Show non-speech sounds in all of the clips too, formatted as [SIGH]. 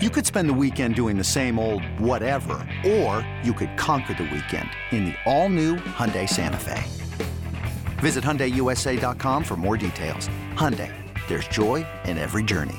You could spend the weekend doing the same old whatever, or you could conquer the weekend in the all-new Hyundai Santa Fe. Visit HyundaiUSA.com for more details. Hyundai, there's joy in every journey.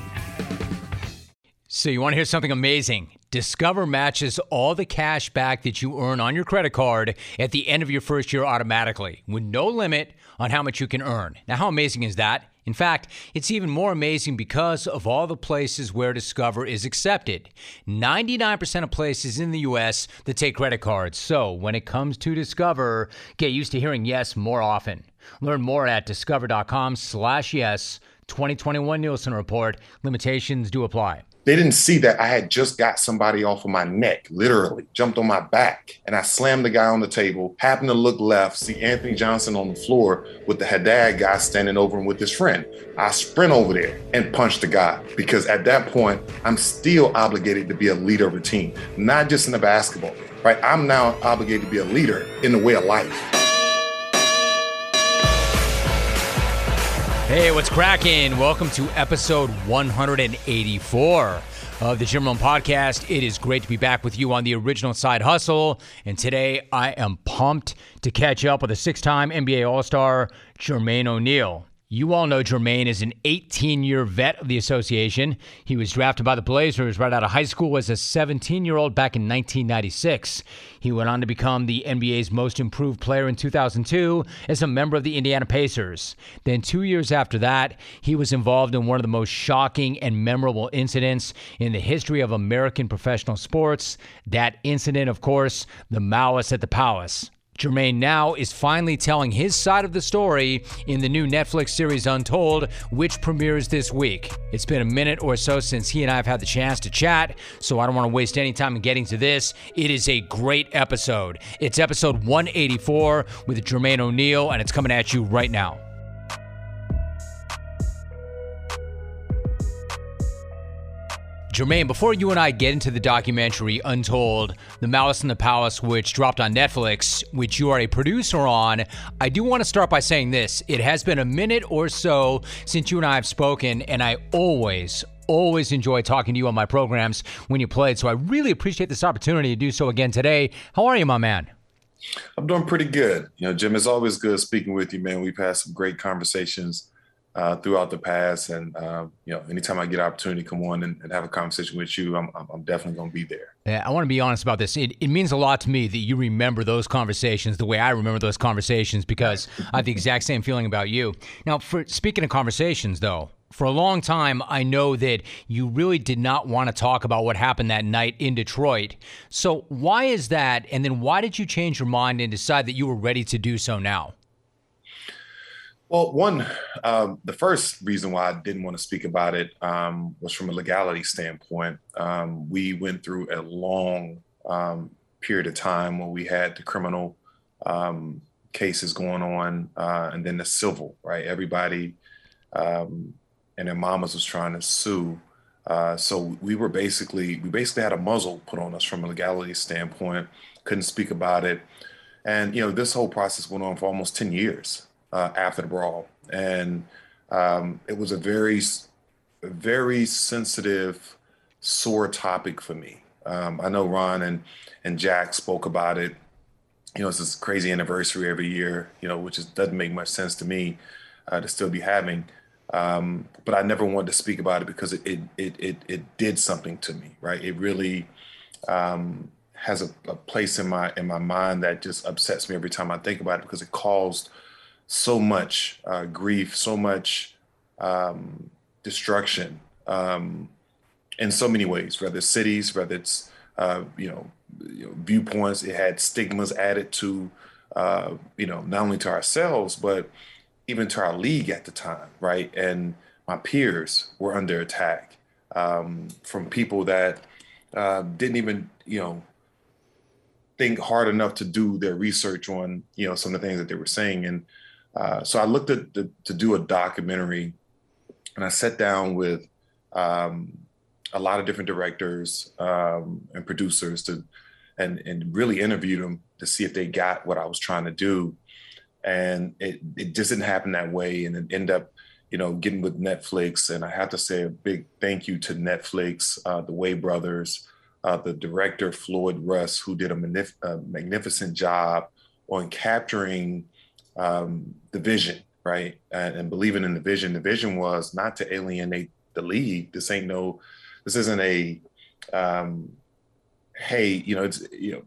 So you want to hear something amazing? Discover matches all the cash back that you earn on your credit card at the end of your first year automatically, with no limit on how much you can earn. Now, how amazing is that? In fact, it's even more amazing because of all the places where Discover is accepted. 99% of places in the US that take credit cards. So, when it comes to Discover, get used to hearing yes more often. Learn more at discover.com/slash-yes. 2021 Nielsen report. Limitations do apply. They didn't see that I had just got somebody off of my neck, literally jumped on my back, and I slammed the guy on the table. Happened to look left, see Anthony Johnson on the floor with the Haddad guy standing over him with his friend. I sprint over there and punch the guy because at that point, I'm still obligated to be a leader of a team, not just in the basketball, right? I'm now obligated to be a leader in the way of life. Hey, what's cracking? Welcome to episode 184 of the Jim Rome Podcast. It is great to be back with you on the original side hustle. And today I am pumped to catch up with a six time NBA All Star, Jermaine O'Neal. You all know Jermaine is an 18 year vet of the association. He was drafted by the Blazers right out of high school as a 17 year old back in 1996. He went on to become the NBA's most improved player in 2002 as a member of the Indiana Pacers. Then, two years after that, he was involved in one of the most shocking and memorable incidents in the history of American professional sports. That incident, of course, the malice at the Palace. Jermaine now is finally telling his side of the story in the new Netflix series Untold, which premieres this week. It's been a minute or so since he and I have had the chance to chat, so I don't want to waste any time in getting to this. It is a great episode. It's episode 184 with Jermaine O'Neal, and it's coming at you right now. Jermaine, before you and I get into the documentary Untold, The Malice in the Palace, which dropped on Netflix, which you are a producer on, I do want to start by saying this. It has been a minute or so since you and I have spoken, and I always, always enjoy talking to you on my programs when you played. So I really appreciate this opportunity to do so again today. How are you, my man? I'm doing pretty good. You know, Jim, it's always good speaking with you, man. We've had some great conversations uh, throughout the past. And uh, you know, anytime I get opportunity to come on and, and have a conversation with you, I'm, I'm definitely going to be there. Yeah, I want to be honest about this. It, it means a lot to me that you remember those conversations the way I remember those conversations because I have the exact same feeling about you. Now, for speaking of conversations, though. For a long time, I know that you really did not want to talk about what happened that night in Detroit. So, why is that? And then, why did you change your mind and decide that you were ready to do so now? Well, one, um, the first reason why I didn't want to speak about it um, was from a legality standpoint. Um, we went through a long um, period of time where we had the criminal um, cases going on uh, and then the civil, right? Everybody um, and their mamas was trying to sue. Uh, so we were basically, we basically had a muzzle put on us from a legality standpoint, couldn't speak about it. And, you know, this whole process went on for almost 10 years uh, after the brawl, and um, it was a very, very sensitive, sore topic for me. Um, I know Ron and and Jack spoke about it. You know, it's this crazy anniversary every year. You know, which is, doesn't make much sense to me uh, to still be having. Um, but I never wanted to speak about it because it it it it, it did something to me, right? It really um, has a, a, place in my in my mind that just upsets me every time I think about it because it caused so much uh, grief, so much um, destruction um, in so many ways, whether it's cities, whether it's uh, you, know, you, know, viewpoints. It had stigmas added to uh, you know not only to ourselves but even to our league at the time, right? And my peers were under attack um, from people that uh, didn't even you know think hard enough to do their research on you know some of the things that they were saying and uh, so I looked at the, to do a documentary, and I sat down with um, a lot of different directors um, and producers to, and and really interviewed them to see if they got what I was trying to do, and it it just didn't happen that way, and it ended up, you know, getting with Netflix, and I have to say a big thank you to Netflix, uh, the Way brothers, uh, the director Floyd Russ, who did a, magnif- a magnificent job on capturing um, the vision, right, and, and, believing in the vision. The vision was not to alienate the league. This ain't no, this isn't a, um, hey, you know, it's you know,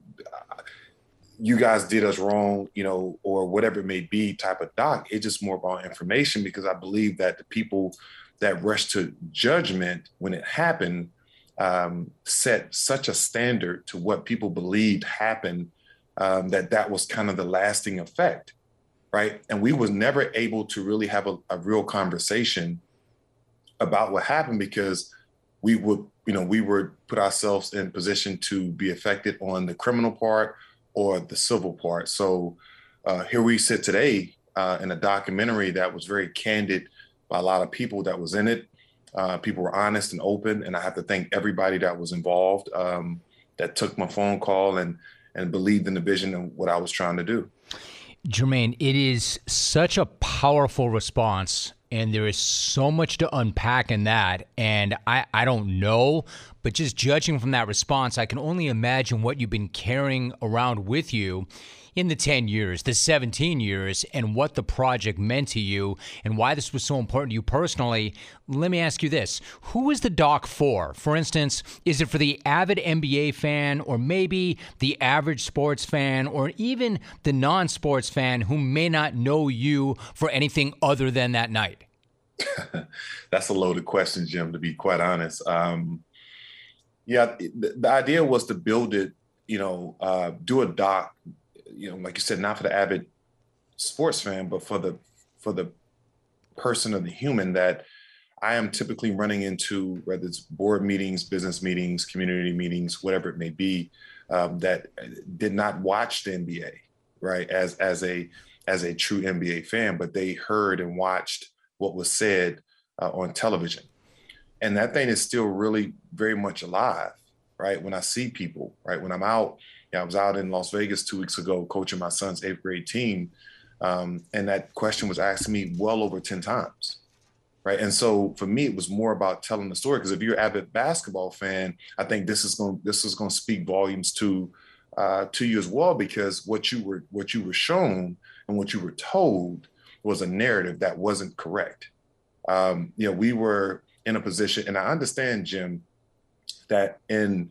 you guys did us wrong, you know, or whatever it may be type of doc. It's just more about information because I believe that the people that rush to judgment when it happened um, set such a standard to what people believed happened um, that that was kind of the lasting effect, right? And we was never able to really have a, a real conversation about what happened because we would, you know, we would put ourselves in position to be affected on the criminal part or the civil part. So uh, here we sit today uh, in a documentary that was very candid by a lot of people that was in it. Uh, people were honest and open, and I have to thank everybody that was involved um, that took my phone call and and believed in the vision and what I was trying to do. Jermaine, it is such a powerful response and there is so much to unpack in that. And I, I don't know, but just judging from that response, I can only imagine what you've been carrying around with you in the 10 years, the 17 years, and what the project meant to you and why this was so important to you personally. Let me ask you this Who is the doc for? For instance, is it for the avid NBA fan, or maybe the average sports fan, or even the non sports fan who may not know you for anything other than that night? [LAUGHS] That's a loaded question, Jim, to be quite honest. Um, yeah, the, the, idea was to build it, you know, uh, do a doc, you know, like you said, not for the avid sports fan, but for the for the person or the human that I am typically running into, whether it's board meetings, business meetings, community meetings, whatever it may be, um, that did not watch the NBA, right? As as a as a true NBA fan, but they heard and watched what was said uh, on television. And that thing is still really very much alive, right? When I see people, right? When I'm out, know, I was out in Las Vegas two weeks ago coaching my son's eighth grade team. Um, and that question was asked to me well over 10 times. Right. And so for me, it was more about telling the story. Because if you're an avid basketball fan, I think this is going this is going to speak volumes to uh, to you as well, because what you were what you were shown and what you were told was a narrative that wasn't correct. Um, you know, we were in a position, and I understand, Jim, that in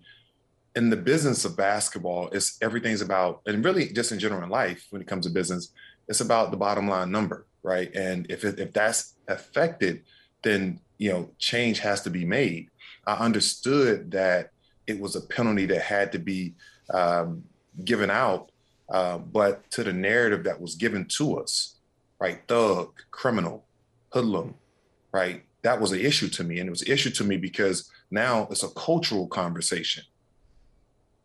in the business of basketball, it's everything's about, and really just in general in life, when it comes to business, it's about the bottom line number, right? And if it, if that's affected, then you know change has to be made. I understood that it was a penalty that had to be um, given out, uh, but to the narrative that was given to us, right? Thug, criminal, hoodlum, right? That was an issue to me. And it was an issue to me because now it's a cultural conversation.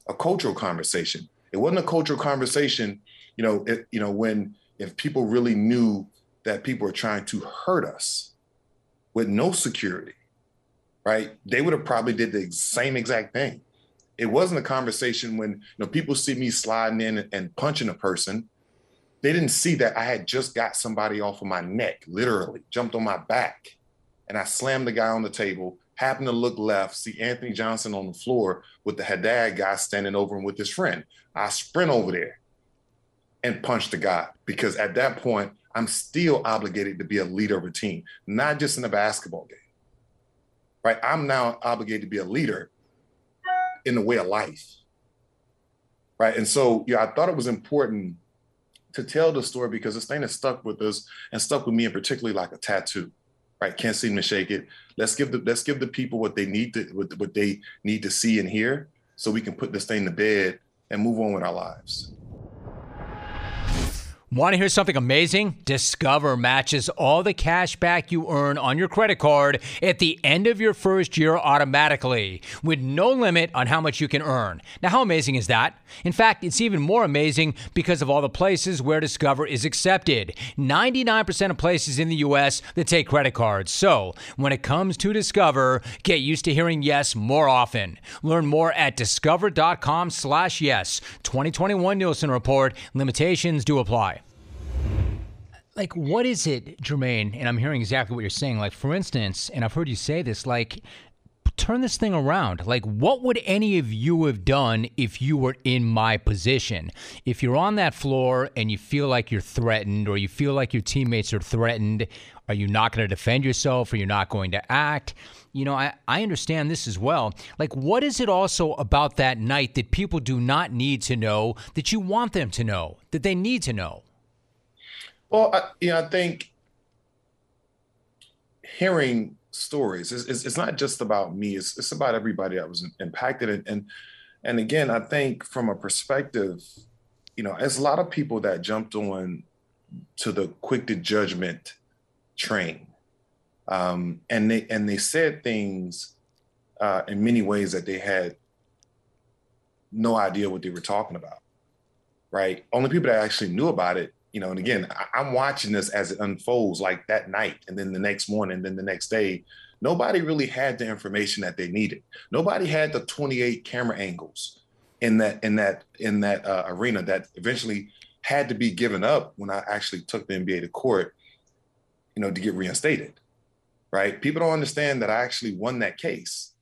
A cultural conversation. It wasn't a cultural conversation, you know, it, you know, when if people really knew that people were trying to hurt us with no security, right? They would have probably did the same exact thing. It wasn't a conversation when you know people see me sliding in and punching a person they didn't see that I had just got somebody off of my neck, literally jumped on my back. And I slammed the guy on the table, happened to look left, see Anthony Johnson on the floor with the Haddad guy standing over him with his friend. I sprint over there and punch the guy because at that point, I'm still obligated to be a leader of a team, not just in a basketball game. Right? I'm now obligated to be a leader in the way of life. Right. And so, yeah, I thought it was important to tell the story because this thing has stuck with us and stuck with me and particularly like a tattoo right can't seem to shake it. Let's give the let's give the people what they need to what, what they need to see and hear so we can put this thing to bed and move on with our lives Want to hear something amazing? Discover matches all the cash back you earn on your credit card at the end of your first year automatically, with no limit on how much you can earn. Now, how amazing is that? In fact, it's even more amazing because of all the places where Discover is accepted. 99% of places in the U.S. that take credit cards. So, when it comes to Discover, get used to hearing yes more often. Learn more at discover.com slash yes. 2021 Nielsen Report. Limitations do apply. Like what is it jermaine and i'm hearing exactly what you're saying like for instance and i've heard you say this like turn this thing around. Like what would any of you have done if you were in my position? If you're on that floor and you feel like you're threatened or you feel like your teammates are threatened are you not going to defend yourself? Are you not going to act? You know I, I understand this as well. Like what is it also about that night that people do not need to know that you want them to know that they need to know well, I, you know, I think hearing stories is it's, it's, not just about me. It's, it's about everybody that was impacted. And, and and again, I think from a perspective, you know, there's a lot of people that jumped on to the quick to judgment train, um, and they and they said things uh, in many ways that they had no idea what they were talking about. Right? Only people that actually knew about it you know, and again, I, am watching this as it unfolds like that night and then the next morning, then the next day. Nobody really had the information that they needed. Nobody had the 28 camera angles in that in that in that uh, arena that eventually had to be given up when I actually took the NBA to court, you know, to get reinstated. Right? People don't understand that I actually won that case.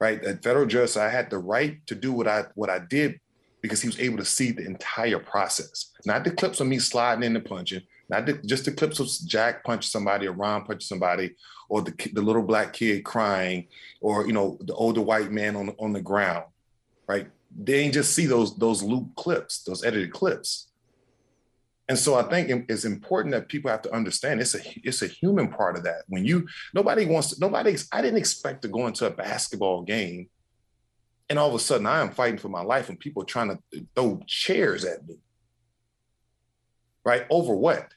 Right? That federal judge, I had the right to do what I what I did because he was able to see the entire process. Not the clips of me sliding in and punching, not the, just the clips of Jack punching somebody or Ron punching somebody, or the, the little black kid crying, or you know the older white man on on the ground, right? They ain't just see those those loop clips, those edited clips. And so I think it's important that people have to understand it's a it's a human part of that. When you nobody wants to, nobody I didn't expect to go into a basketball game and all of a sudden, I am fighting for my life, and people are trying to throw chairs at me. Right? Over what?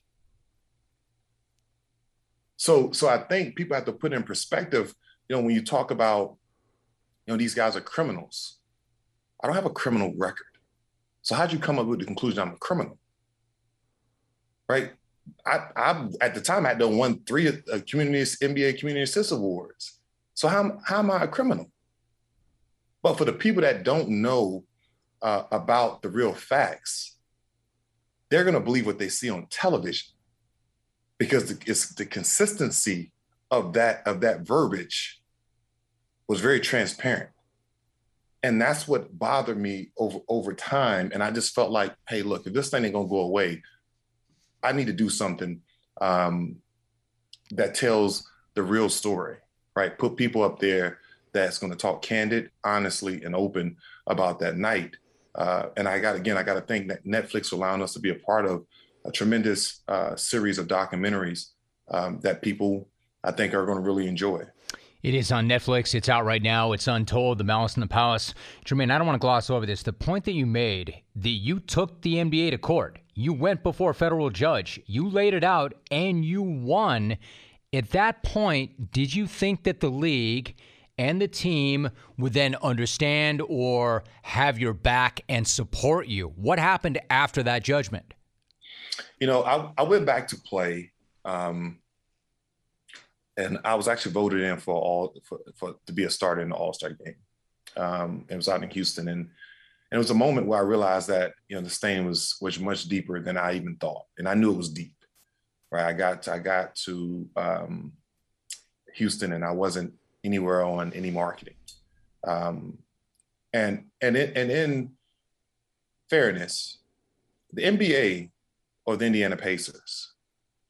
So, so I think people have to put in perspective. You know, when you talk about, you know, these guys are criminals. I don't have a criminal record. So how'd you come up with the conclusion I'm a criminal? Right? I, I at the time I had done won three uh, community NBA Community Assist Awards. So how how am I a criminal? But for the people that don't know uh, about the real facts, they're going to believe what they see on television because the, it's the consistency of that of that verbiage was very transparent. And that's what bothered me over over time. And i just felt like hey look if this thing ain't gonna go away i need to do something um, that tells the real story right? Put people up there that's going to talk candid, honestly, and open about that night. Uh, and I got again, I got to thank Netflix for allowing us to be a part of a tremendous uh, series of documentaries um, that people I think are going to really enjoy. It is on Netflix. It's out right now. It's Untold, The Malice in the Palace. Jermaine, I don't want to gloss over this. The point that you made that you took the NBA to court, you went before a federal judge, you laid it out, and you won. At that point, did you think that the league and the team would then understand or have your back and support you. What happened after that judgment? You know, I, I went back to play, um, and I was actually voted in for all for, for to be a starter in the All Star game. Um, it was out in Houston, and, and it was a moment where I realized that you know the stain was was much deeper than I even thought, and I knew it was deep. Right, I got to, I got to um, Houston, and I wasn't anywhere on any marketing. Um, and and and in fairness, the NBA or the Indiana Pacers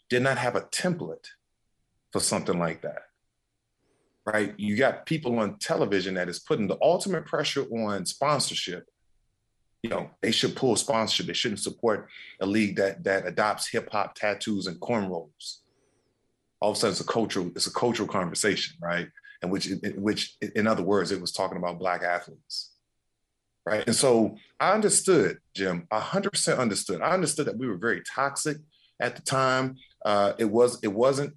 did not have a template for something like that. Right? You got people on television that is putting the ultimate pressure on sponsorship. You know, they should pull sponsorship. They shouldn't support a league that that adopts hip hop tattoos and cornrows. All of a sudden, it's a cultural, it's a cultural conversation, right? Which, which, in other words, it was talking about black athletes, right? And so I understood, Jim, hundred percent understood. I understood that we were very toxic at the time. Uh, it was, it wasn't,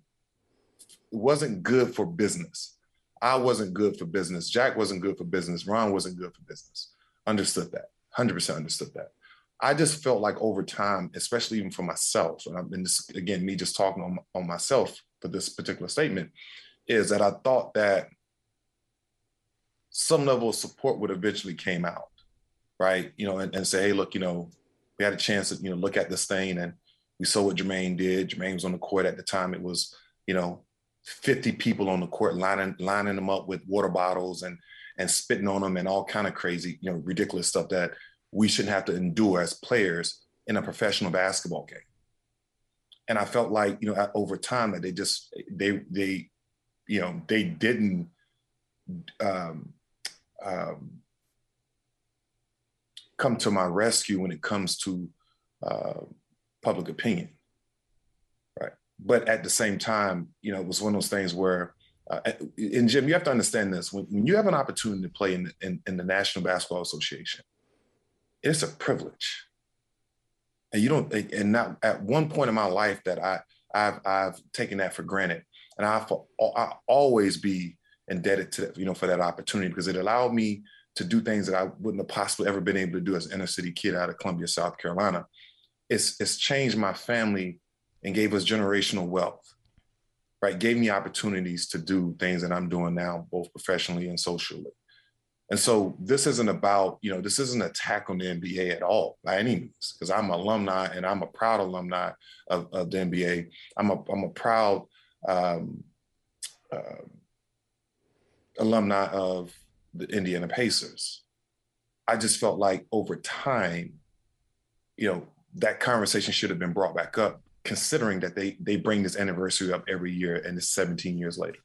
it wasn't good for business. I wasn't good for business. Jack wasn't good for business. Ron wasn't good for business. Understood that. Hundred percent understood that. I just felt like over time, especially even for myself, and I've been just, again me just talking on, on myself for this particular statement, is that I thought that some level of support would eventually came out, right? You know, and, and say, hey, look, you know, we had a chance to, you know, look at this thing and, We saw what Jermaine did. Jermaine was on the court at the time. It was, you know, 50 people on the court lining lining them up with water bottles and and spitting on them and all kind of crazy, you know, ridiculous stuff that we shouldn't have to endure as players in a professional basketball game. And I felt like, you know, over time that they just they they, you know, they didn't um, um, come to my rescue when it comes to uh, public opinion, right? But at the same time, you know, it was one of those things where, uh, and Jim, you have to understand this: when, when you have an opportunity to play in the, in, in the National Basketball Association, it's a privilege, and you don't. And not at one point in my life that I I've I've taken that for granted, and I I always be indebted to you know for that opportunity because it allowed me to do things that I wouldn't have possibly ever been able to do as an inner city kid out of Columbia, South Carolina. It's it's changed my family and gave us generational wealth, right? Gave me opportunities to do things that I'm doing now, both professionally and socially. And so this isn't about, you know, this isn't an attack on the NBA at all by any means, because I'm an alumni and I'm a proud alumni of, of the NBA. I'm a, I'm a proud um, uh, alumni of the Indiana Pacers. I just felt like over time, you know, that conversation should have been brought back up, considering that they they bring this anniversary up every year and it's 17 years later.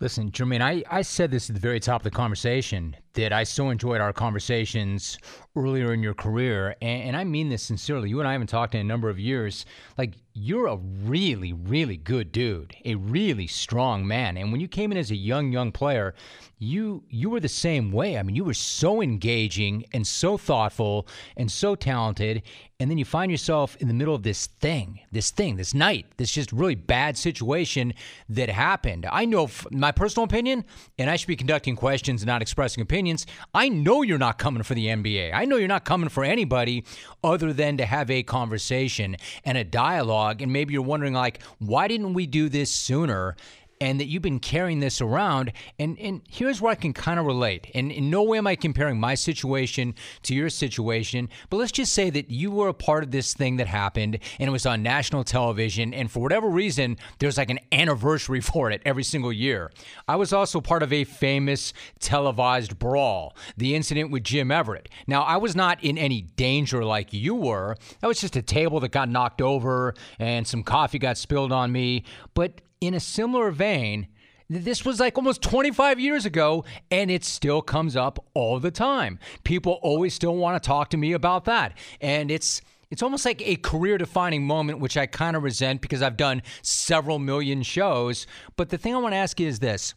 Listen, Jermaine, I, I said this at the very top of the conversation that I so enjoyed our conversations earlier in your career. And, and, I mean this sincerely. You and I haven't talked in a number of years. Like, you're a really, really good dude, a really strong man. And when you came in as a young, young player, you you were the same way. I mean, you were so engaging and so thoughtful and so talented. And then you find yourself in the middle of this thing, this thing, this night, this just really bad situation that happened. I know my personal opinion, and I should be conducting questions and not expressing opinions. I know you're not coming for the NBA. I know you're not coming for anybody other than to have a conversation and a dialogue. And maybe you're wondering, like, why didn't we do this sooner? And that you've been carrying this around. And, and here's where I can kind of relate. And in no way am I comparing my situation to your situation, but let's just say that you were a part of this thing that happened and it was on national television. And for whatever reason, there's like an anniversary [LAUGHS] for it every single year. I was also part of a famous televised brawl, the incident with Jim Everett. Now, I was not in any danger like you were. That was just a table that got knocked over and some coffee got spilled on me. But in a similar vein, this was like almost 25 years ago, and it still comes up all the time. People always still want to talk to me about that. And it's it's almost like a career defining moment, which I kind of resent because I've done several million shows. But the thing I want to ask you is this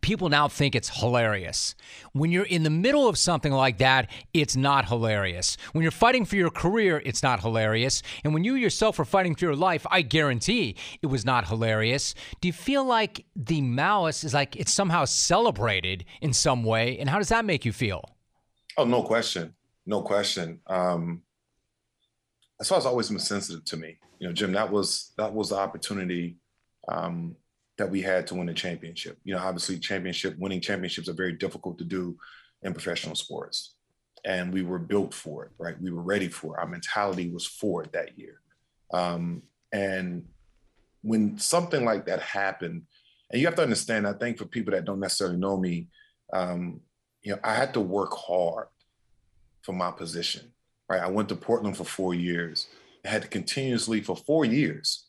people now think it's hilarious. When you're in the middle of something like that, it's not hilarious. When you're fighting for your career, it's not hilarious. And when you yourself are fighting for your life, I guarantee it was not hilarious. Do you feel like the malice is like it's somehow celebrated in some way? And how does that make you feel? Oh, no question. No question. Um, as far as always been sensitive to me. You know, Jim, that was that was the opportunity um, that we had to win a championship. You know, obviously, championship winning championships are very difficult to do in professional sports, and we were built for it. Right, we were ready for it. Our mentality was for it that year. Um, and when something like that happened, and you have to understand, I think for people that don't necessarily know me, um, you know, I had to work hard for my position. Right, I went to Portland for four years. I had to continuously for four years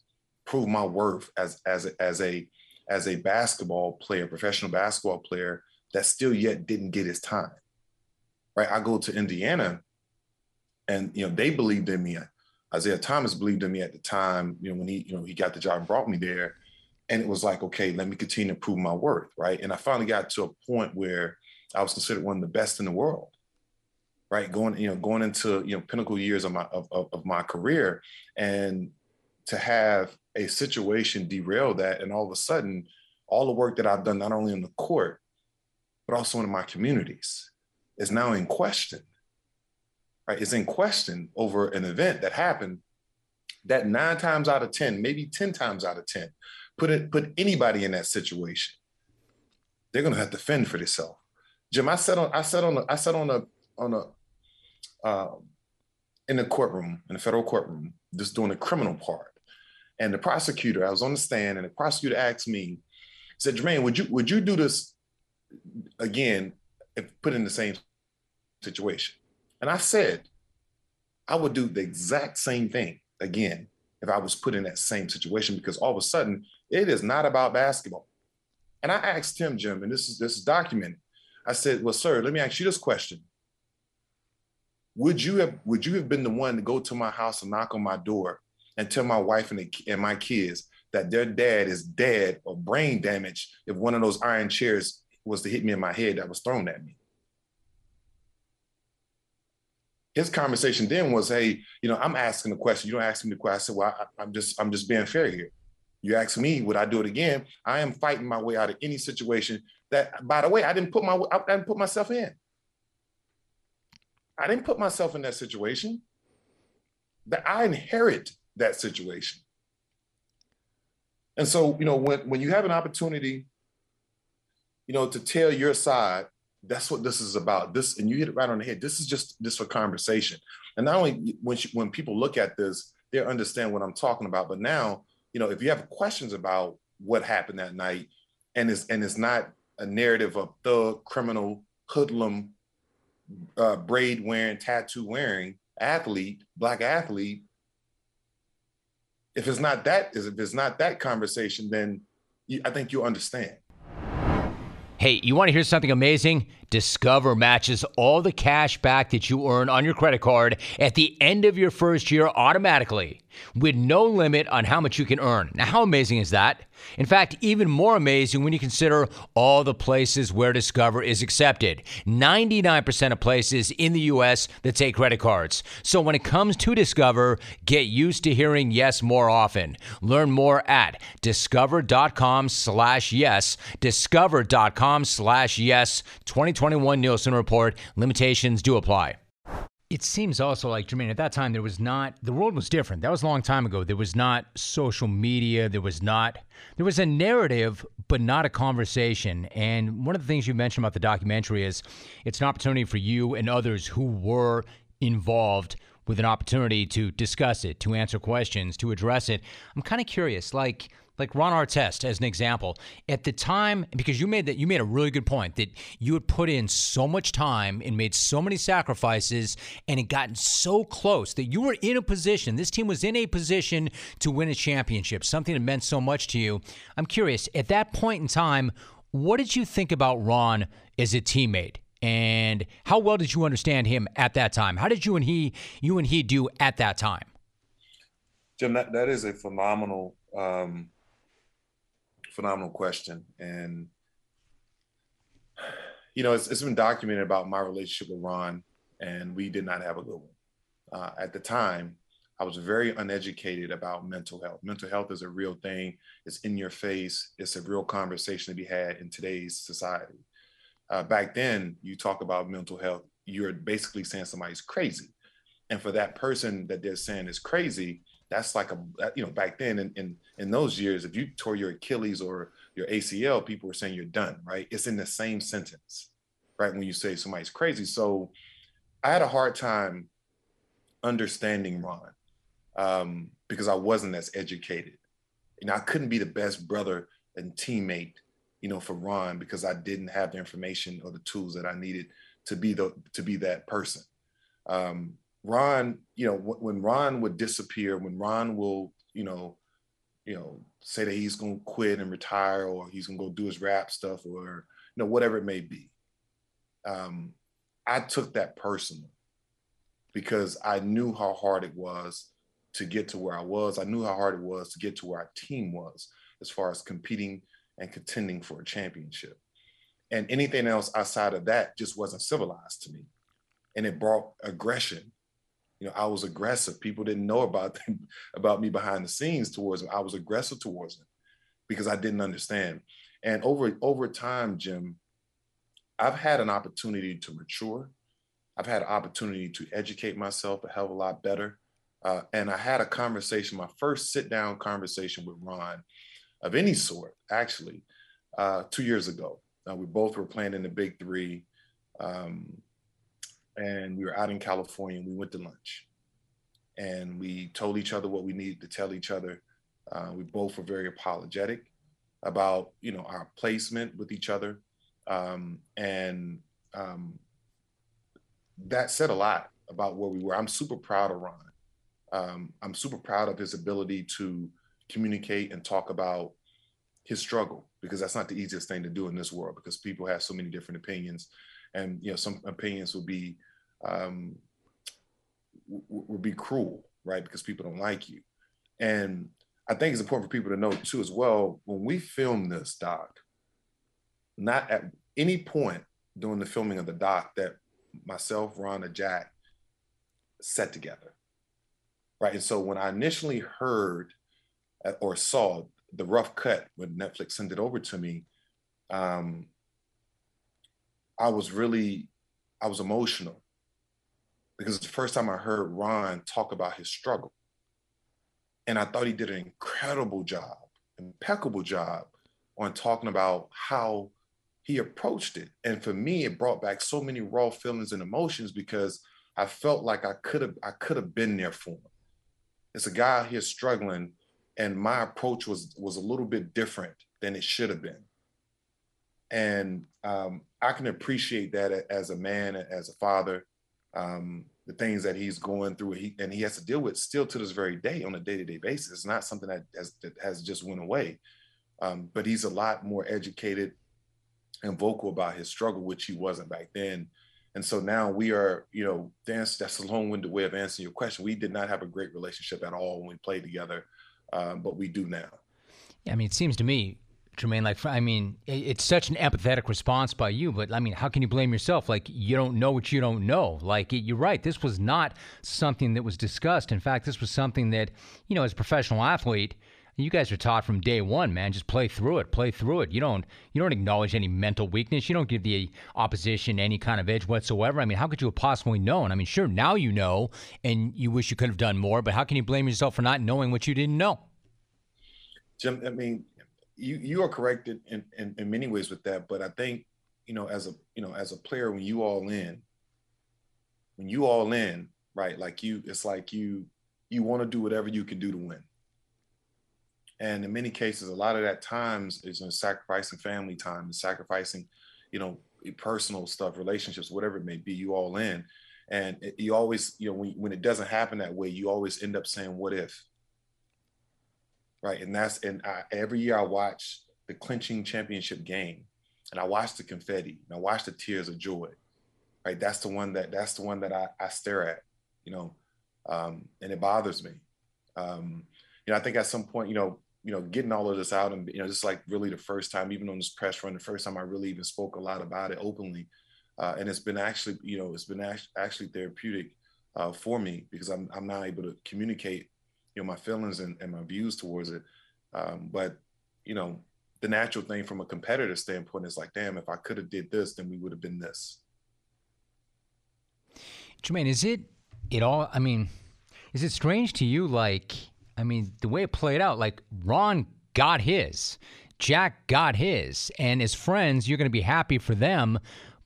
prove my worth as as as a as a basketball player, professional basketball player, that still yet didn't get his time. Right. I go to Indiana and you know, they believed in me. Isiah Thomas believed in me at the time, you know, when he, you know, he got the job and brought me there. And it was like, okay, let me continue to prove my worth. Right. And I finally got to a point where I was considered one of the best in the world. Right. Going, you know, going into, you know, pinnacle years of my of, of, of my career. And to have a situation derail that and all of a sudden all the work that i've done not only in the court but also in my communities is now in question right? It's in question over an event that happened that nine times out of ten maybe 10 times out of 10 put it put anybody in that situation. They're to have to fend for themselves. Jim i sat on i sat on a, i sat on a on a um, in the courtroom in the federal courtroom just doing the criminal part. And the prosecutor, I was on the stand, and the prosecutor asked me, said, Jermaine, would you would you do this again if put in the same situation? And I said, I would do the exact same thing again if I was put in that same situation because all of a sudden it is not about basketball. And I asked him, Jim, and this is this is documented. I said, Well, sir, let me ask you this question. Would you have would you have been the one to go to my house and knock on my door and tell my wife and, the, and my kids that their dad is dead or brain damaged if one of those iron chairs was to hit me in my head that was thrown at me? his conversation then was, "Hey, you know, I'm asking the question. You don't ask me the question." I said, "Well, I, am just, I'm just being fair here. You ask me, would I do it again? I am fighting my way out of any situation that, by the way, I didn't put my, I didn't put myself in. I didn't put myself in that situation. That I inherit that situation. And so, you know, when when you have an opportunity, you know, to tell your side that's what this is about. This, and you hit it right on the head. This is just this for conversation. And not only when she, when people look at this, they understand what I'm talking about. But now, you know, if you have questions about what happened that night, and it's and it's not a narrative of thug, criminal, hoodlum, uh, braid wearing, tattoo wearing athlete, black athlete. If it's not that, if it's not that conversation, then you, I think you'll understand. Hey, you want to hear something amazing? Discover matches all the cash back that you earn on your credit card at the end of your first year automatically with no limit on how much you can earn. Now, how amazing is that? In fact, even more amazing when you consider all the places where Discover is accepted 99% of places in the U.S. that take credit cards. So when it comes to Discover, get used to hearing yes more often. Learn more at discover.com slash yes. Discover.com slash yes. 2021 Nielsen Report. Limitations do apply. It seems also like Jermaine at that time there was not the world was different. That was a long time ago. There was not social media. There was not there was a narrative, but not a conversation. And one of the things you mentioned about the documentary is it's an opportunity for you and others who were involved with an opportunity to discuss it, to answer questions, to address it. I'm kind of curious, like like Ron Artest as an example, at the time, because you made that you made a really good point that you had put in so much time and made so many sacrifices and had gotten so close that you were in a position, this team was in a position to win a championship, something that meant so much to you. I'm curious, at that point in time, what did you think about Ron as a teammate? And how well did you understand him at that time? How did you and he you and he do at that time? Jim, that, that is a phenomenal um, phenomenal question. And, you know, it's, it's been documented about my relationship with Ron, and we did not have a good one. Uh, at the time, I was very uneducated about mental health. Mental health is a real thing. It's in your face. It's a real conversation to be had in today's society. Uh, back then, you talk about mental health, you're basically saying somebody's crazy. And for that person that they're saying is crazy, that's like a you know back then in, in in those years if you tore your achilles or your acl people were saying you're done right? It's in the same sentence right when you say somebody's crazy. So i had a hard time understanding ron um, because i wasn't as educated. You know i couldn't be the best brother and teammate you know for ron because i didn't have the information or the tools that i needed to be the to be that person um, Ron, you know, when Ron would disappear, when Ron will, you know, you know, say that he's going to quit and retire, or he's going to go do his rap stuff, or you know, whatever it may be. Um, I took that personal because I knew how hard it was to get to where I was. I knew how hard it was to get to where our team was as far as competing and contending for a championship. And anything else outside of that just wasn't civilized to me. And it brought aggression you know, I was aggressive. People didn't know about them, [LAUGHS] about me behind the scenes towards them. I was aggressive towards them because I didn't understand. And over over time, Jim, I've had an opportunity to mature. I've had an opportunity to educate myself a hell of a lot better. Uh, and I had a conversation, my first sit down conversation with Ron of any sort, actually, uh, two years ago. Uh, we both were playing in the Big Three. Um, and we were out in California and we went to lunch. and we told each other what we needed to tell each other. Uh, we both were very apologetic about you know our placement with each other, um, and um, that said a lot about where we were. I'm super proud of Ron. Um, I'm super proud of his ability to communicate and talk about his struggle because that's not the easiest thing to do in this world because people have so many different opinions. And you know some opinions will be um, will be cruel right? Because people don't like you. And i think it's important for people to know too as well when we film this doc not at any point during the filming of the doc that myself ron or jack set together right? And so when i initially heard or saw the rough cut when Netflix sent it over to me, um, I was really, I was emotional because it's the first time I heard Ron talk about his struggle. And I thought he did an incredible job, impeccable job on talking about how he approached it. And for me, it brought back so many raw feelings and emotions because I felt like I could have I could have been there for him. It's a guy here struggling and my approach was was a little bit different than it should have been. And um, i can appreciate that as a man as a father um, the things that he's going through he, and he has to deal with still to this very day on a day-to-day basis. It's not something that has, that has just went away. Um, but he's a lot more educated and vocal about his struggle which he wasn't back then. And so now we are you know that's, that's a long-winded way of answering your question. We did not have a great relationship at all when we played together um, but we do now. Yeah, I mean, it seems to me, Jermaine, like, I mean, it's such an empathetic response by you, but I mean, how can you blame yourself? Like, you don't know what you don't know. Like, you're right. This was not something that was discussed. In fact, this was something that, you know, as a professional athlete, you guys are taught from day one, man. Just play through it, play through it. You don't you don't acknowledge any mental weakness. You don't give the opposition any kind of edge whatsoever. I mean, how could you have possibly known? I mean, sure, now you know, and you wish you could have done more. But how can you blame yourself for not knowing what you didn't know? Jim, I mean, you you are corrected in, in, in many ways with that, but I think you know as a you know as a player when you all in, when you all in, right? Like you, it's like you you want to do whatever you can do to win and in many cases, a lot of that times is in sacrificing family time and sacrificing, you know, personal stuff, relationships, whatever it may be, you all in. And it, you always, you know, when, when it doesn't happen that way, you always end up saying, what if? Right. And that's, and I, every year I watch the clinching championship game and I watch the confetti and I watch the tears of joy. Right. That's the one that, that's the one that I, I stare at, you know, um, and it bothers me. Um, you know, I think at some point, you know, you know, getting all of this out and, you know, just like really the first time, even on this press run, the first time I really even spoke a lot about it openly. Uh, and it's been actually, you know, it's been actually therapeutic uh, for me because I'm, I'm now able to communicate, you know, my feelings and, and my views towards it. Um, but, you know, the natural thing from a competitor standpoint is like, damn, if I could have did this, then we would have been this. Jermaine, is it, it all, I mean, is it strange to you, like, I mean, the way it played out, like Ron got his, Jack got his, and as friends, you're going to be happy for them.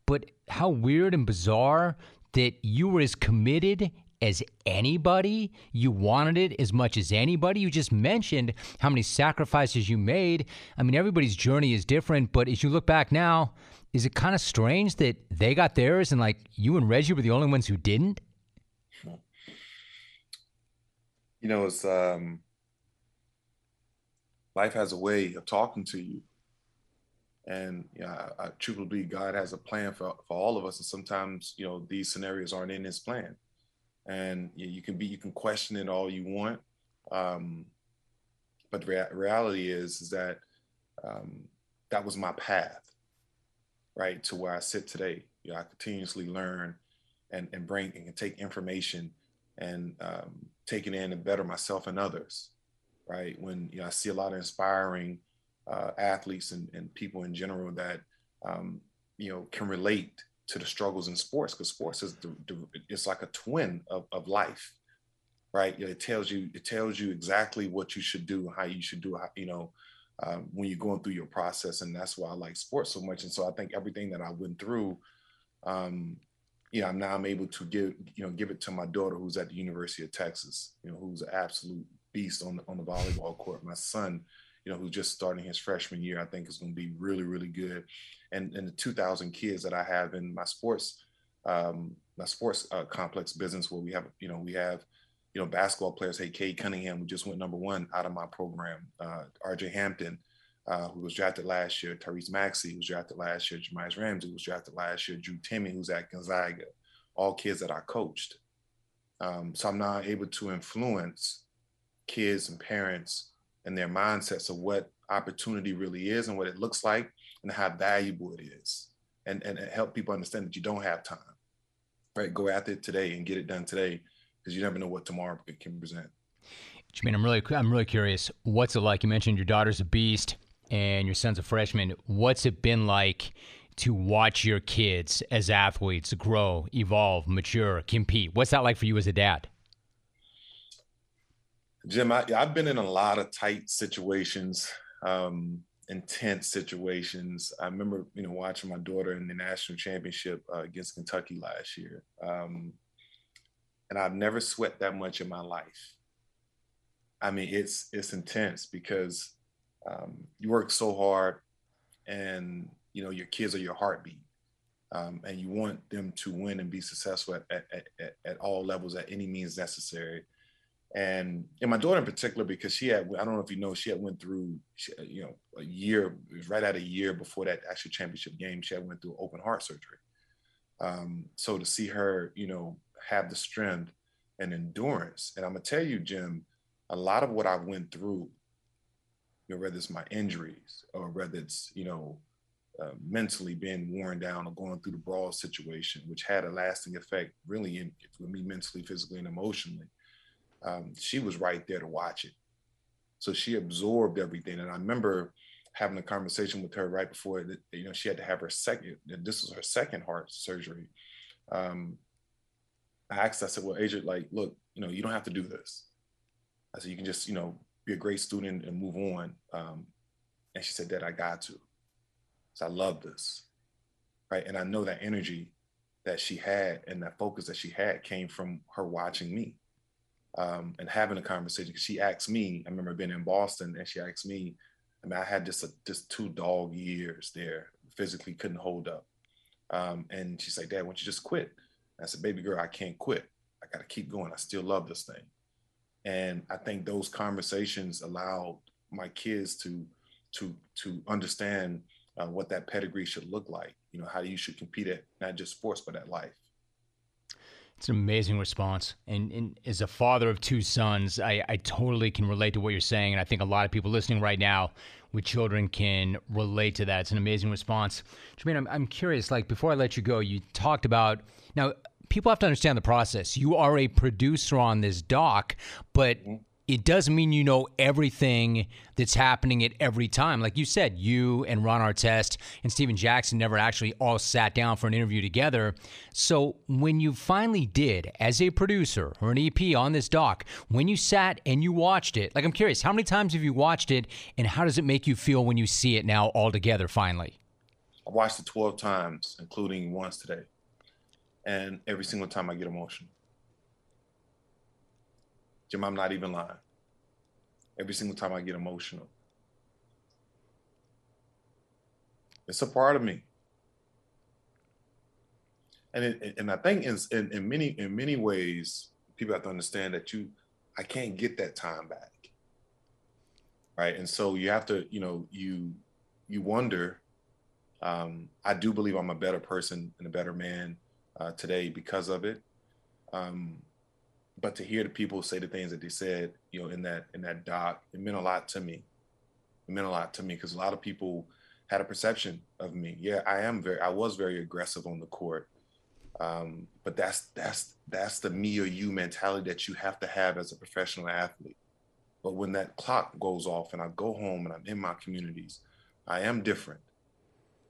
But how weird and bizarre that you were as committed as anybody. You wanted it as much as anybody. You just mentioned how many sacrifices you made. I mean, everybody's journey is different, but as you look back now, is it kind of strange that they got theirs and like you and Reggie were the only ones who didn't? You know, it's um, life has a way of talking to you. And yeah, I, I truly believe God has a plan for, for all of us. And sometimes, you know, these scenarios aren't in his plan. And you, you can be, you can question it all you want. Um, but the rea- reality is, is that um, that was my path, right, to where I sit today. You know, I continuously learn and, and bring and take information and um, taking in and better myself and others, right? When you know, I see a lot of inspiring uh, athletes and, and, people in general that um, you know can relate to the struggles in sports because sports is the, the, it's like a twin of, of life, right? It tells you it tells you exactly what you should do, how you should do, how, you know. Um, when you're going through your process, and that's why I like sports so much. And so I think everything that I went through, um, you know, now I'm able to give, you know, give it to my daughter who's at the University of Texas, you know, who's an absolute beast on the, on the volleyball court. My son, you know, who's just starting his freshman year, I think is going to be really, really good. And, and the 2000 kids that I have in my sports, um, my sports uh, complex business where we have, you know, we have, you know, basketball players. Hey, Cade Cunningham, who just went number one out of my program. Uh, RJ Hampton, uh, who was drafted last year. Tyrese Maxey, who was drafted last year. Jahmi'us Ramsey, who was drafted last year. Drew Timme, who's at Gonzaga. All kids that I coached. Um, so I'm now able to influence kids and parents and their mindsets of what opportunity really is and what it looks like and how valuable it is. And, and help people understand that you don't have time. Right? Go after it today and get it done today because you never know what tomorrow can present. Jermaine, I'm really I'm really curious. What's it like? You mentioned your daughter's a beast and your son's a freshman. What's it been like to watch your kids as athletes grow, evolve, mature, compete? What's that like for you as a dad? Jim, I, have been in a lot of tight situations, um, intense situations. I remember, you know, watching my daughter in the national championship uh, against Kentucky last year. Um, and I've never sweat that much in my life. I mean, it's it's intense because um, you work so hard, and you know your kids are your heartbeat, um, and you want them to win and be successful at, at, at, at all levels at any means necessary. And and my daughter in particular, because she had I don't know if you know she had went through you know a year it was right at a year before that actual championship game she had went through open heart surgery. Um, so to see her, you know, have the strength and endurance. And I'm gonna tell you, Jim, a lot of what I went through, know, whether it's my injuries or whether it's, you know, uh, mentally being worn down or going through the brawl situation, which had a lasting effect really in, with me mentally, physically, and emotionally. Um, she was right there to watch it. So she absorbed everything. And I remember having a conversation with her right before, you know, she had to have her second, this was her second heart surgery. Um, I asked, I said, well, Adrian, like, look, you know, you don't have to do this. I said, you can just, you know, be a great student and move on. Um, and she said, Dad, I got to. So I love this. Right. And I know that energy that she had and that focus that she had came from her watching me um, and having a conversation. She asked me, I remember being in Boston and she asked me, I mean, I had just, a, just two dog years there, physically couldn't hold up. Um, and she's like, Dad, why don't you just quit? I said, baby girl, I can't quit. I got to keep going. I still love this thing. And I think those conversations allowed my kids to to to understand uh, what that pedigree should look like. You know, how you should compete at not just sports but at life. It's an amazing response. And, and, as a father of two sons, I, I totally can relate to what you're saying. And I think a lot of people listening right now with children can relate to that. It's an amazing response. Jermaine, I'm, I'm curious, like, before I let you go, you talked about now, people have to understand the process. You are a producer on this doc, but mm-hmm. it doesn't mean you know everything that's happening at every time. Like you said, you and Ron Artest and Stephen Jackson never actually all sat down for an interview together. So when you finally did, as a producer or an EP on this doc, when you sat and you watched it, like I'm curious, how many times have you watched it, and how does it make you feel when you see it now all together finally? I watched it 12 times, including once today and every single time I get emotional. Jim, I'm not even lying. Every single time I get emotional. It's a part of me. And it, and I think in, in, in many in many ways, people have to understand that you I can't get that time back. Right. And so you have to, you know, you you wonder. Um, I do believe I'm a better person and a better man uh, today because of it. Um, but to hear the people say the things that they said, you know, in that in that doc, it meant a lot to me. It meant a lot to me because a lot of people had a perception of me. Yeah, I am very, I was very aggressive on the court, um, but that's that's that's the me or you mentality that you have to have as a professional athlete. But when that clock goes off and I go home and I'm in my communities, I am different,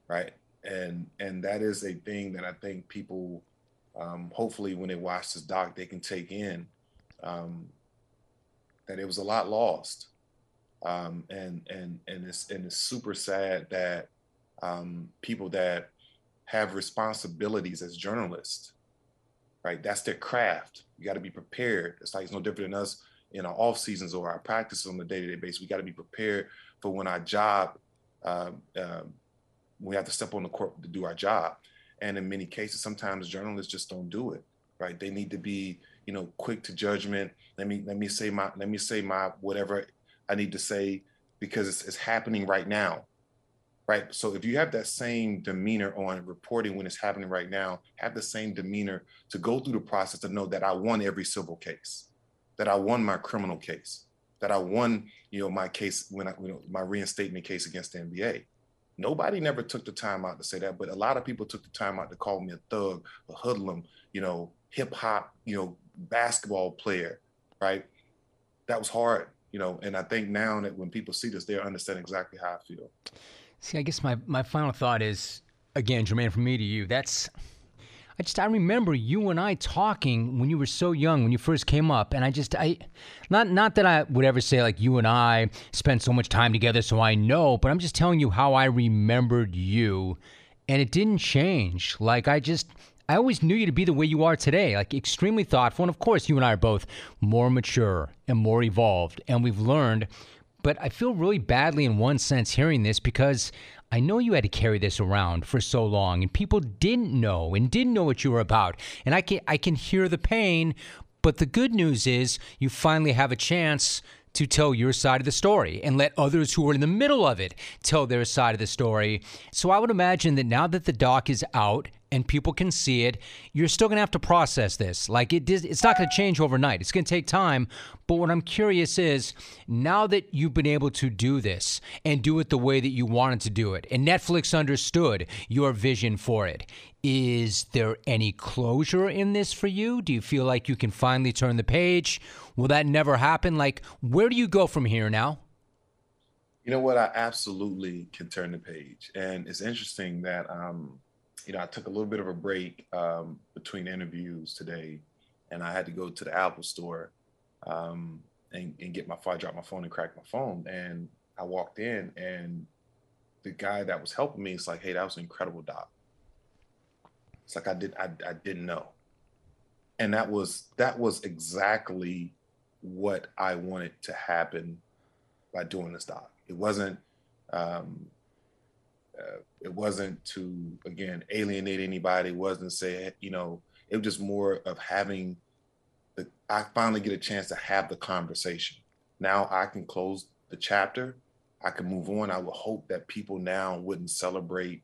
right? And and that is a thing that I think people, um, hopefully, when they watch this doc, they can take in um, that it was a lot lost, um, and and and it's and it's super sad that um, people that have responsibilities as journalists right? That's their craft. You got to be prepared. It's like it's no different than us in our off seasons or our practices on a day to day basis. We got to be prepared for when our job, um, um, we have to step on the court to do our job. And in many cases, sometimes journalists just don't do it, right? They need to be, you know, quick to judgment. Let me let me say my let me say my whatever I need to say because it's, it's happening right now, right? So if you have that same demeanor on reporting when it's happening right now, have the same demeanor to go through the process to know that I won every civil case, that I won my criminal case, that I won, you know, my case when I, you know, my reinstatement case against the NBA. Nobody never took the time out to say that, but a lot of people took the time out to call me a thug, a hoodlum, you know, hip hop, you know, basketball player, right? That was hard, you know, and I think now that when people see this, they understand exactly how I feel. See, I guess my, my final thought is again, Jermaine, from me to you, that's I just I remember you and I talking when you were so young when you first came up and I just I not not that I would ever say like you and I spent so much time together so I know but I'm just telling you how I remembered you and it didn't change like I just I always knew you to be the way you are today, like extremely thoughtful. And of course, you and I are both more mature and more evolved, and we've learned. But I feel really badly in one sense hearing this because I know you had to carry this around for so long and people didn't know and didn't know what you were about. And I can I can hear the pain, but the good news is you finally have a chance to tell your side of the story and let others who are in the middle of it tell their side of the story. So I would imagine that now that the doc is out and people can see it, you're still going to have to process this. Like it is, it's not going to change overnight. It's going to take time. But what I'm curious is now that you've been able to do this and do it the way that you wanted to do it, and Netflix understood your vision for it, is there any closure in this for you? Do you feel like you can finally turn the page? Will that never happen? Like, where do you go from here now? You know what? I absolutely can turn the page. And it's interesting that, um, you know, I took a little bit of a break um, between interviews today, and I had to go to the Apple store um, and, and, get my phone, drop my phone and crack my phone. And I walked in, and the guy that was helping me is like, "Hey, that was an incredible doc." It's like I did, I, I didn't know, and that was that was exactly what I wanted to happen by doing this doc. It wasn't. Um, uh, it wasn't to again alienate anybody. It wasn't say you know. It was just more of having the. I finally get a chance to have the conversation. Now I can close the chapter. I can move on. I would hope that people now wouldn't celebrate,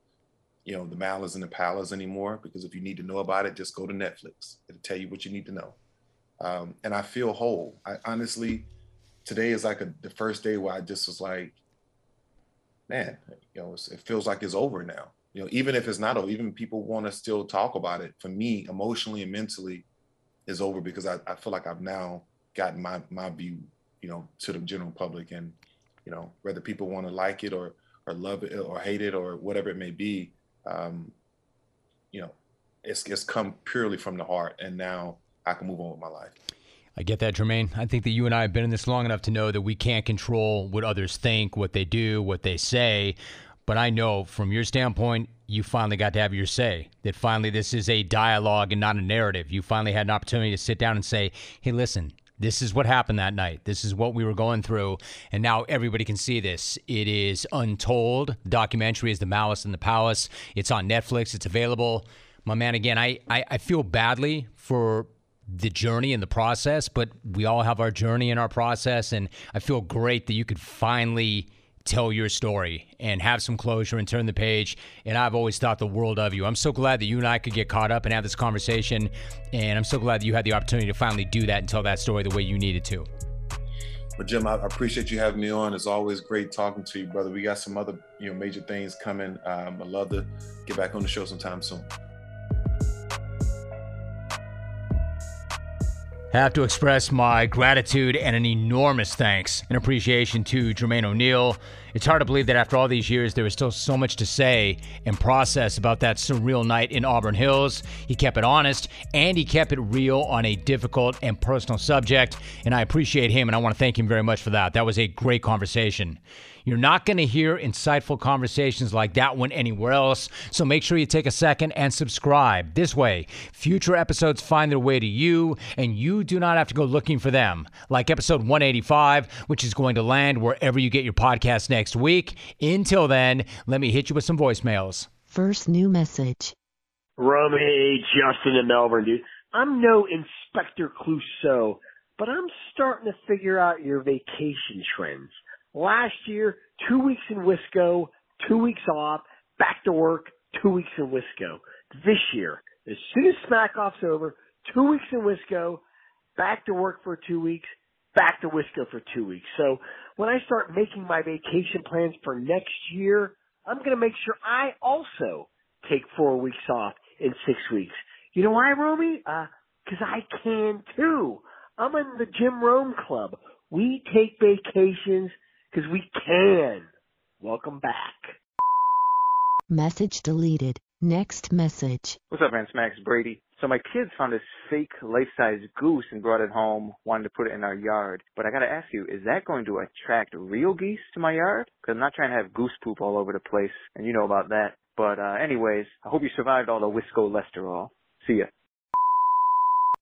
you know, the malice and the palace anymore. Because if you need to know about it, just go to Netflix. It'll tell you what you need to know. Um, and I feel whole. I honestly, today is like a, the first day where I just was like, man, you know, it feels like it's over now. You know, even if it's not over, even people want to still talk about it. For me, emotionally and mentally, is over because I, I feel like I've now gotten my my view, you know, to the general public, and you know, whether people want to like it or or love it or hate it or whatever it may be, um, you know, it's it's come purely from the heart, and now I can move on with my life. I get that, Jermaine. I think that you and I have been in this long enough to know that we can't control what others think, what they do, what they say. But I know from your standpoint, you finally got to have your say. That finally this is a dialogue and not a narrative. You finally had an opportunity to sit down and say, hey, listen, this is what happened that night. This is what we were going through. And now everybody can see this. It is untold. The documentary is The Malice in the Palace. It's on Netflix. It's available. My man, again, I, I, I feel badly for the journey and the process, but we all have our journey and our process. And I feel great that you could finally tell your story and have some closure and turn the page. And I've always thought the world of you. I'm so glad that you and I could get caught up and have this conversation. And I'm so glad that you had the opportunity to finally do that and tell that story the way you needed to. Well, Jim, I appreciate you having me on. It's always great talking to you, brother. We got some other, you know, major things coming. Um, I'd love to get back on the show sometime soon. Have to express my gratitude and an enormous thanks and appreciation to Jermaine O'Neal. It's hard to believe that after all these years, there was still so much to say and process about that surreal night in Auburn Hills. He kept it honest and he kept it real on a difficult and personal subject, and I appreciate him and I want to thank him very much for that. That was a great conversation. You're not going to hear insightful conversations like that one anywhere else. So make sure you take a second and subscribe. This way, future episodes find their way to you, and you do not have to go looking for them. Like episode 185, which is going to land wherever you get your podcast next week. Until then, let me hit you with some voicemails. First new message. Rummy, Justin and Melbourne, dude. I'm no Inspector Clouseau, but I'm starting to figure out your vacation trends. Last year, two weeks in Wisco, two weeks off, back to work, two weeks in Wisco. This year, as soon as Smack Off's over, two weeks in Wisco, back to work for two weeks, back to Wisco for two weeks. So when I start making my vacation plans for next year, I'm going to make sure I also take four weeks off in six weeks. You know why, Romy? Uh, cause I can too. I'm in the Jim Rome Club. We take vacations cause we can. Welcome back. Message deleted. Next message. What's up, man? It's Max Brady. So my kids found this fake life-size goose and brought it home, wanted to put it in our yard. But I gotta ask you, is that going to attract real geese to my yard? Cause I'm not trying to have goose poop all over the place, and you know about that. But uh anyways, I hope you survived all the Wisco Lesterol. See ya.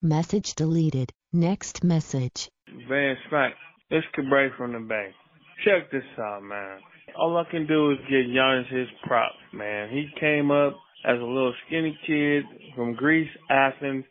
Message deleted. Next message. Van Smack, it's Cabray from the Bay. Check this out, man. All I can do is give Giannis his props, man. He came up as a little skinny kid from Greece, Athens,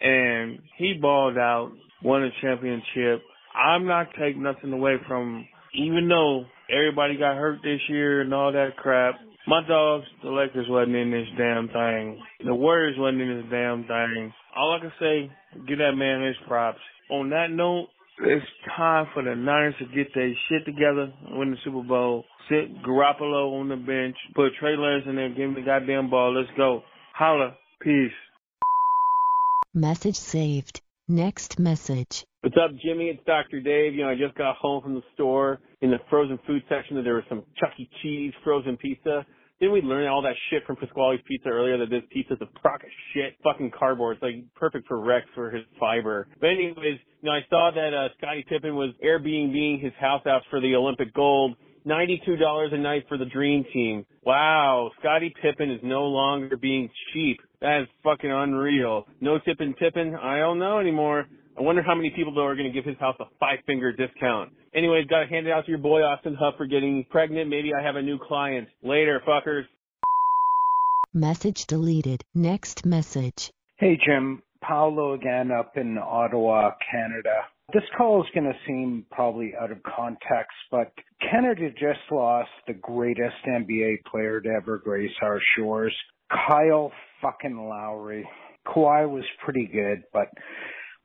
and he balled out, won a championship. I'm not taking nothing away from, even though everybody got hurt this year and all that crap. My dogs, the Lakers wasn't in this damn thing. The Warriors wasn't in this damn thing. All I can say, give that man his props. On that note, it's time for the Niners to get their shit together, win the Super Bowl, sit Garoppolo on the bench, put Trey Lance in there, give him the goddamn ball. Let's go. Holla. Peace. Message saved. Next message. What's up, Jimmy? It's Dr. Dave. You know, I just got home from the store. In the frozen food section, there was some Chuck E. Cheese frozen pizza. Didn't we learn all that shit from Pasquale's Pizza earlier that this pizza's a crock of shit, fucking cardboard. It's like perfect for Rex for his fiber. But anyways, you know, I saw that uh, Scottie Pippen was Airbnb his house out for the Olympic gold. $92 a night for the dream team. Wow, Scottie Pippen is no longer being cheap. That is fucking unreal. No tipping tipping? I don't know anymore. I wonder how many people though are going to give his house a five finger discount. Anyways, got to hand it out to your boy Austin Huff for getting pregnant. Maybe I have a new client. Later, fuckers. Message deleted. Next message. Hey Jim, Paolo again up in Ottawa, Canada. This call is going to seem probably out of context, but Canada just lost the greatest NBA player to ever grace our shores, Kyle fucking Lowry. Kawhi was pretty good, but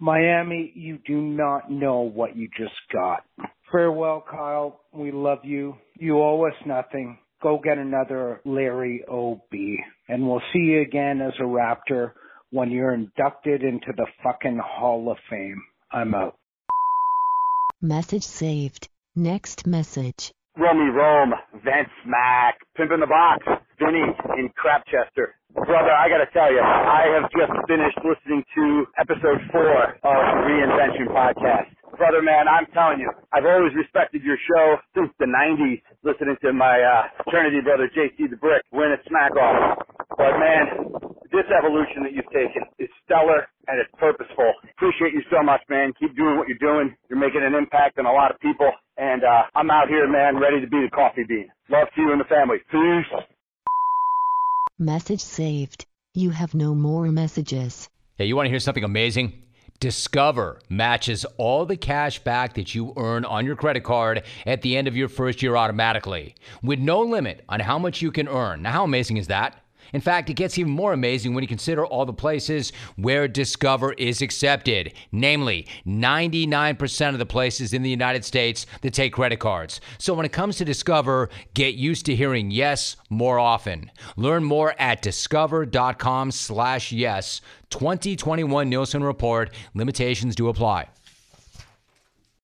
Miami, you do not know what you just got. Farewell, Kyle. We love you. You owe us nothing. Go get another Larry O.B. And we'll see you again as a Raptor when you're inducted into the fucking Hall of Fame. I'm out. Message saved. Next message. Romy Rome, Vince Mack, Pimp in the Box, Vinny in Crapchester. Brother, I gotta tell you, I have just finished listening to episode four of Reinvention podcast. Brother, man, I'm telling you, I've always respected your show since the 90s, listening to my uh, fraternity brother JC the Brick win a smack off. But man, this evolution that you've taken is stellar and it's purposeful. Appreciate you so much, man. Keep doing what you're doing. You're making an impact on a lot of people. And uh, I'm out here, man, ready to be the coffee bean. Love to you and the family. Peace. Message saved. You have no more messages. Hey, you want to hear something amazing? Discover matches all the cash back that you earn on your credit card at the end of your first year automatically, with no limit on how much you can earn. Now, how amazing is that? In fact, it gets even more amazing when you consider all the places where Discover is accepted, namely 99% of the places in the United States that take credit cards. So when it comes to Discover, get used to hearing yes more often. Learn more at discover.com slash yes. 2021 Nielsen Report. Limitations do apply.